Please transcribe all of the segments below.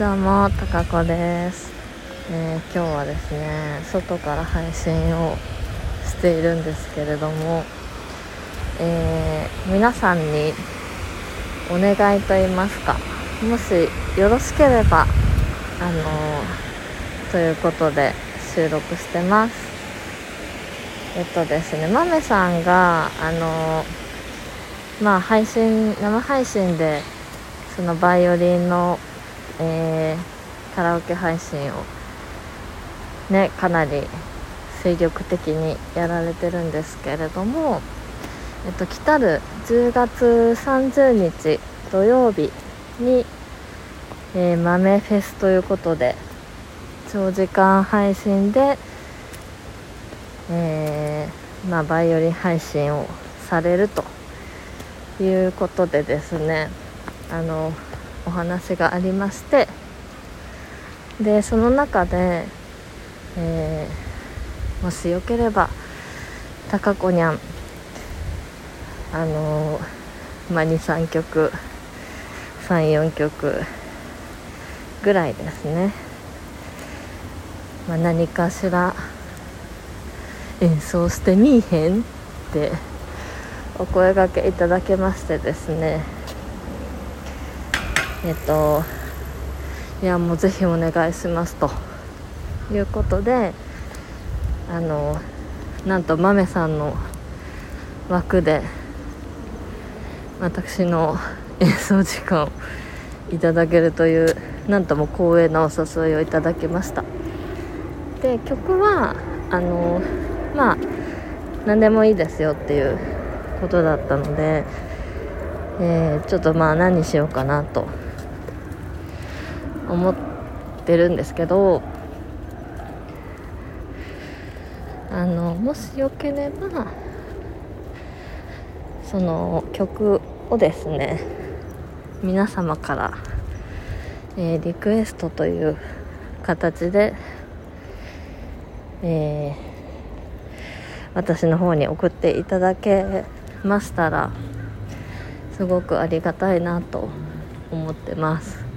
どうも、たかこです、えー今日はですね、外から配信をしているんですけれども、えー皆さんにお願いと言いますか、もしよろしければ、あのーということで収録してます。えっとですね、まめさんが、あのーまあ配信、生配信で、そのバイオリンのえーカラオケ配信をねかなり精力的にやられてるんですけれども、えっと、来たる10月30日土曜日に、えー豆フェスということで長時間配信で、えーまあ、バイオリン配信をされるということでですねあのお話がありましてでその中で、えーもしよければたかこにゃんあのーまあ23曲34曲ぐらいですね、まあ、何かしら演奏してみいへんってお声がけいただけましてですね。えっといやもうぜひお願いしますと。いうことであのなんと豆さんの枠で私の演奏時間をいただけるというなんとも光栄なお誘いをいただきました。で曲はあのまあ何でもいいですよっていうことだったので、えーちょっとまあ何しようかなと思ってるんですけどあのもしよければその曲をですね皆様から、えーリクエストという形で、えー私の方に送っていただけましたらすごくありがたいなと思ってます。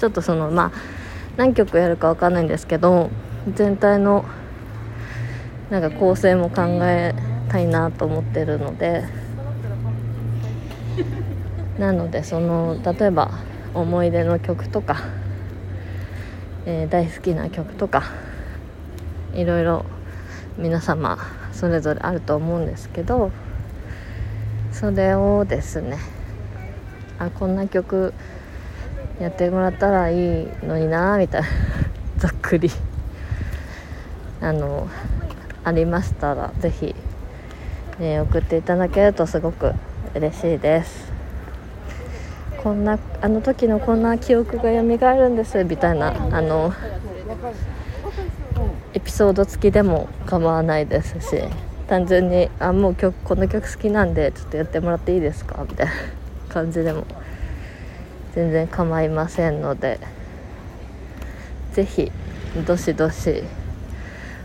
ちょっとそのまあ何曲やるかわかんないんですけど全体のなんか構成も考えたいなと思ってるのでなのでその例えば思い出の曲とか、えー大好きな曲とかいろいろ皆様それぞれあると思うんですけどそれをですねあこんな曲やってもらったらいいのになみたいな。ざっくり。あのありましたらぜひ、え送っていただけるとすごく嬉しいです。こんなあの時のこんな記憶が蘇るんですみたいなあのエピソード付きでも構わないですし単純にあもう曲この曲好きなんでちょっとやってもらっていいですか？みたいな感じでも全然構いませんのでぜひどしどし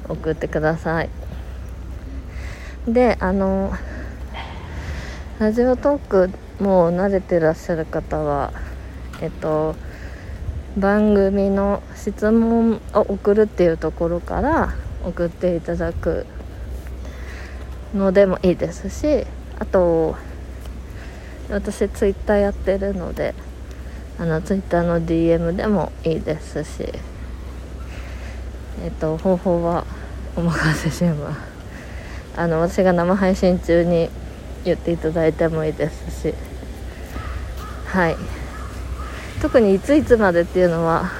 送ってください。であのラジオトークもう慣れてらっしゃる方はえっと番組の質問を送るっていうところから送っていただくのでもいいですしあと私ツイッターやってるのであのツイッターの DM でもいいですしえっと方法はお任せします。あの私が生配信中に言っていただいてもいいですし。はい。特にいついつまでっていうのは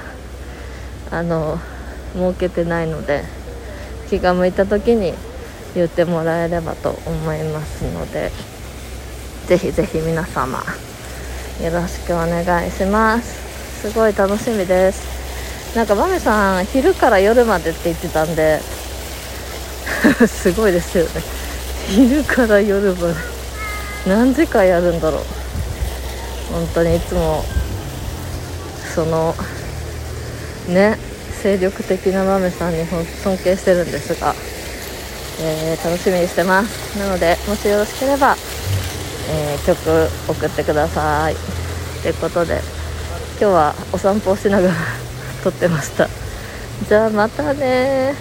あの設けてないので気が向いた時に言ってもらえればと思いますのでぜひぜひ皆様よろしくお願いします。すごい楽しみです。なんかマメさん昼から夜までって言ってたんで すごいですよね。昼から夜まで。何時間やるんだろう。本当にいつもそのね精力的なマメさんに尊敬してるんですが、えー楽しみにしてます。なのでもしよろしければ、えー曲送ってください。ということで今日はお散歩をしながら撮ってました。じゃあまたね